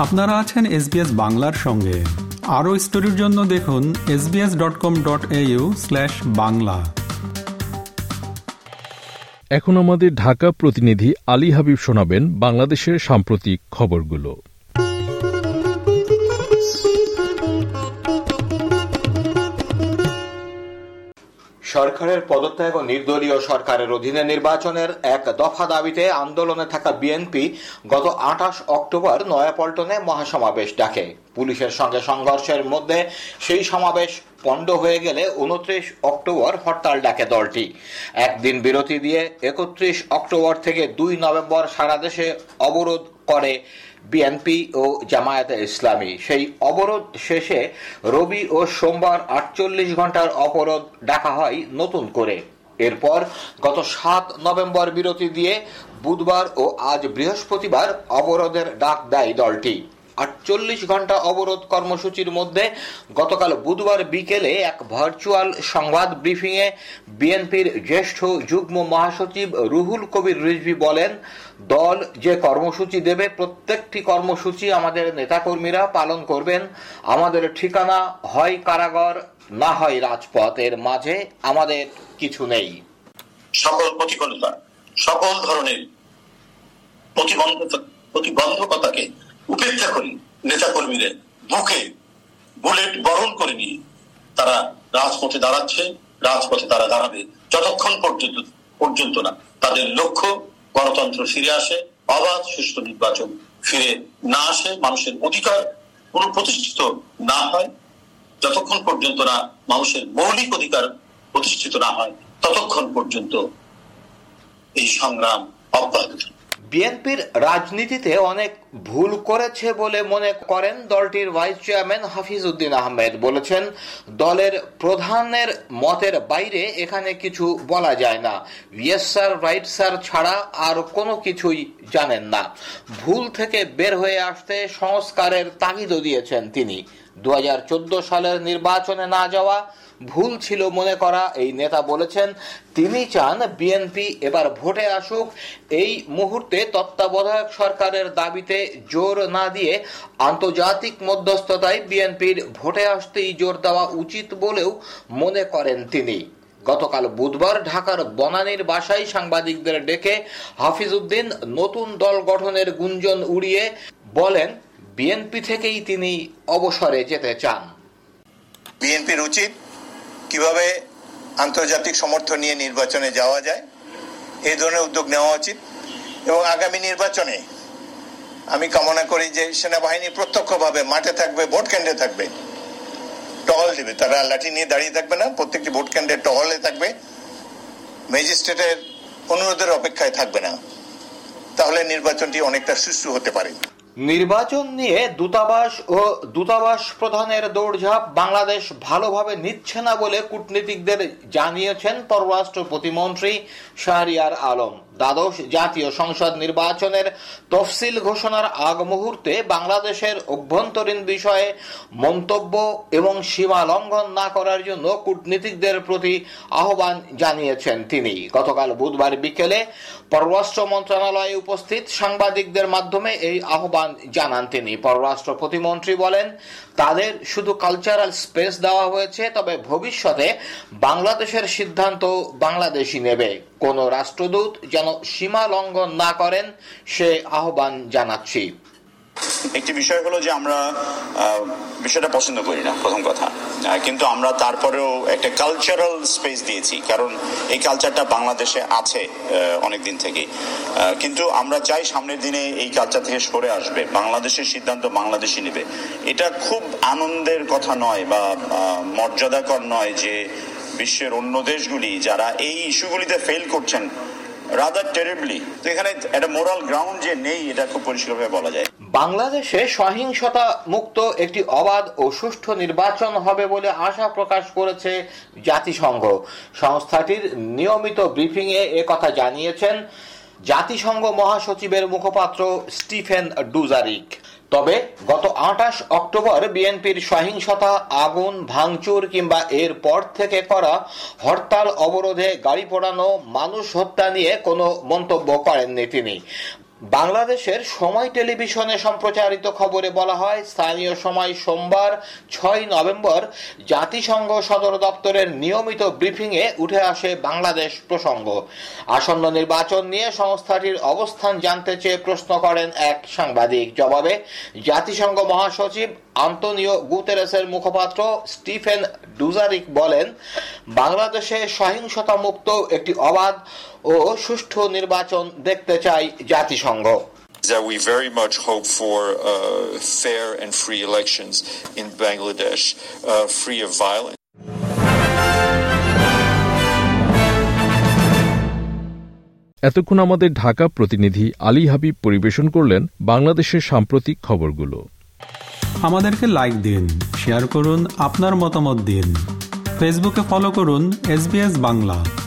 আপনারা আছেন এসবিএস বাংলার সঙ্গে। আরও স্টোরির জন্য দেখুন SBS dot com dot Bangla. এখন আমাদের ঢাকা প্রতিনিধি আলী হাবিব শোনাবেন বাংলাদেশের সাম্প্রতিক খবরগুলো। সরকারের পদত্যাগ ও নির্দলীয় সরকারের অধীনে নির্বাচনের এক দফা দাবিতে আন্দোলনে থাকা বিএনপি গত আঠাশ অক্টোবর নয়াপল্টনে মহাসমাবেশ ডাকে। পুলিশের সঙ্গে সংঘর্ষের মধ্যে সেই সমাবেশ পণ্ড হয়ে গেলে উনত্রিশ অক্টোবর হরতাল ডাকে দলটি। একদিন বিরতি দিয়ে একত্রিশ অক্টোবর থেকে দুই নভেম্বর সারা দেশে অবরোধ করে বিএনপি ও জামায়াতে ইসলামী। সেই অবরোধ শেষে রবি ও সোমবার আটচল্লিশ ঘণ্টার অবরোধ ডাকা হয় নতুন করে। এরপর গত সাত নভেম্বর বিরতি দিয়ে বুধবার ও আজ বৃহস্পতিবার অবরোধের ডাক দেয় দলটি। আটচল্লিশ ঘণ্টা অবরোধ কর্মসূচির মধ্যে গতকাল বুধবার বিকেলে এক ভার্চুয়াল সংবাদ ব্রিফিংয়ে বিএনপির জ্যেষ্ঠ যুগ্ম মহাসচিব রুহুল কবির রিজভি বলেন, দল যে কর্মসূচি দেবে, প্রত্যেকটি কর্মসূচি আমাদের নেতাকর্মীরা পালন করবেন। আমাদের ঠিকানা হয় কারাগার, না হয় রাজপথ। এর মাঝে আমাদের কিছু নেই। সকল প্রতিকূলতা, সকল ধরনের প্রতিবন্ধকতাকে উপেক্ষা করি নেতা কর্মীদের বুকে বুলেট বরণ করে নিয়ে তারা রাজপথে দাঁড়াচ্ছে, রাজপথে তারা দাঁড়াবে যতক্ষণ পর্যন্ত পর্যন্ত না। তাদের লক্ষ্য, গণতন্ত্র ফিরে আসে, অবাধ, সুষ্ঠু নির্বাচন ফিরে না আসে, মানুষের অধিকার না হয়। যতক্ষণ পর্যন্ত না মানুষের মৌলিক অধিকার প্রতিষ্ঠিত না হয়, ততক্ষণ পর্যন্ত এই সংগ্রাম অব্যাহত বিএনপির রাজনীতিতে অনেক ভুল করেছে বলে মনে করেন দলটির ভাইস চেয়ারম্যান হাফিজ উদ্দিন আহমেদ। বলেছেন, দলের প্রধানের মতের বাইরে এখানে কিছু বলা যায় না। ইয়েস স্যার, রাইট স্যার ছাড়া আর কোনো কিছুই জানেন না। ভুল থেকে বের হয়ে আসতে সংস্কারের তাগিদও দিয়েছেন তিনি। দু হাজার চোদ্দ সালের নির্বাচনে না যাওয়া ভুল ছিল মনে করা এই নেতা বলেছেন, তিনি চান বিএনপি এবার ভোটে আসুক। এই মুহূর্তে তত্ত্বাবধায়ক সরকারের দাবিতে জোর না দিয়ে আন্তর্জাতিক মধ্যস্থতায় বিএনপির ভোটে আসতেই জোর দেওয়া উচিত বলেও মনে করেন তিনি। গতকাল বুধবার ঢাকার বনানীর বাসায় সাংবাদিকদের ডেকে হাফিজউদ্দিন নতুন দল গঠনের গুঞ্জন উড়িয়ে বলেন, বিএনপি থেকেই তিনি অবসরে যেতে চান। বিএনপির উচিত কীভাবে আন্তর্জাতিক সমর্থন নিয়ে নির্বাচনে যাওয়া যায়, এই ধরনের উদ্যোগ নেওয়া উচিত এবং আগামী নির্বাচনে আমি কামনা করি যে সেনাবাহিনী প্রত্যক্ষভাবে মাঠে থাকবে, ভোট কেন্দ্রে থাকবে। টহল দিবে। তারা লাঠি নিয়ে দাঁড়িয়ে থাকবে না, প্রত্যেকটি ভোট কেন্দ্রে টহলে থাকবে। ম্যাজিস্ট্রেটের অনুরোধের অপেক্ষায় থাকবে না। তাহলে নির্বাচনটি অনেকটা সুষ্ঠু হতে পারে। নির্বাচন নিয়ে দূতাবাস ও দূতাবাস প্রধানের দৌড়ঝাঁপ বাংলাদেশ ভালোভাবে নিচ্ছে না বলে কূটনীতিকদের জানিয়েছেন পররাষ্ট্র প্রতিমন্ত্রী শাহরিয়ার আলম। দ্বাদশ জাতীয় সংসদ নির্বাচনের তফসিল ঘোষণার আগ মুহূর্তে বাংলাদেশের অভ্যন্তরীণ বিষয়ে মন্তব্য এবং সীমা লঙ্ঘন না করার জন্য কূটনীতিকদের প্রতি আহ্বান জানিয়েছেন তিনি। গতকাল বুধবার বিকেলে পররাষ্ট্র মন্ত্রণালয়ে উপস্থিত সাংবাদিকদের মাধ্যমে এই আহ্বান জানান তিনি। পররাষ্ট্র প্রতিমন্ত্রী বলেন, তাদের শুধু কালচারাল স্পেস দেওয়া হয়েছে, তবে ভবিষ্যতে বাংলাদেশের সিদ্ধান্ত বাংলাদেশই নেবে। কোন রাষ্ট্রদূত যেন সীমা লঙ্ঘন না করেন, সে আহ্বান জানাচ্ছি। একটি বিষয় হলো যে আমরা বিষয়টা পছন্দ করি না, প্রথম কথা। কিন্তু আমরা তারপরেও একটা কালচারাল স্পেস দিয়েছি, কারণ এই কালচারটা বাংলাদেশে আছে অনেক দিন থেকে কিন্তু আমরা চাই সামনের দিনে এই কালচার থেকে সরে আসবে, বাংলাদেশের সিদ্ধান্ত বাংলাদেশই নেবে। এটা খুব আনন্দের কথা নয় বা মর্যাদাকর নয় যে বিশ্বের অন্য দেশগুলি যারা এই ইস্যুগুলিতে ফেল করছেন রাদার টেরিবলি তো এখানে একটা মোরাল গ্রাউন্ড যে নেই, এটা খুব পরিষ্কারভাবে বলা যায়। বাংলাদেশে সহিংসতা মুক্ত একটি অবাধ ও সুষ্ঠু নির্বাচন হবে বলে আশা প্রকাশ করেছে জাতিসংঘ। সংস্থাটির নিয়মিত ব্রিফিং এ কথা জানিয়েছেন জাতিসংঘ মহাসচিবের মুখপাত্র স্টিফেন ডুজারিক। তবে গত আঠাশ অক্টোবর বিএনপির সহিংসতা, আগুন, ভাঙচুর কিংবা এর পর থেকে করা হরতাল অবরোধে গাড়ি পোড়ানো, মানুষ হত্যা নিয়ে কোনো মন্তব্য করেননি তিনি। বাংলাদেশের সময় টেলিভিশনে সম্প্রচারিত খবরে বলা হয়, স্থানীয় সময় সোমবার, ছয় নভেম্বর, জাতিসংঘ সদর দপ্তরের নিয়মিত ব্রিফিংয়ে উঠে আসে বাংলাদেশ প্রসঙ্গ। আসন্ন নির্বাচন নিয়ে সংস্থাটির অবস্থান জানতে চেয়ে প্রশ্ন করেন এক সাংবাদিক। জবাবে, জাতিসংঘ মহাসচিব আন্তনিও গুতেরেসের মুখপাত্র স্টিফেন ডুজারিক বলেন, বাংলাদেশে সহিংসতা মুক্ত একটি অবাধ ও সুষ্ঠু নির্বাচন দেখতে চাই জাতিসংঘ। That we very much hope for uh, fair and free elections in Bangladesh, uh, free of violence. এতক্ষণ আমাদের ঢাকা প্রতিনিধি আলী হাবিব পরিবেশন করলেন বাংলাদেশের সাম্প্রতিক খবরগুলো। আমাদেরকে লাইক দিন শেয়ার করুন আপনার মতামত দিন। ফেসবুকে ফলো করুন এস বাংলা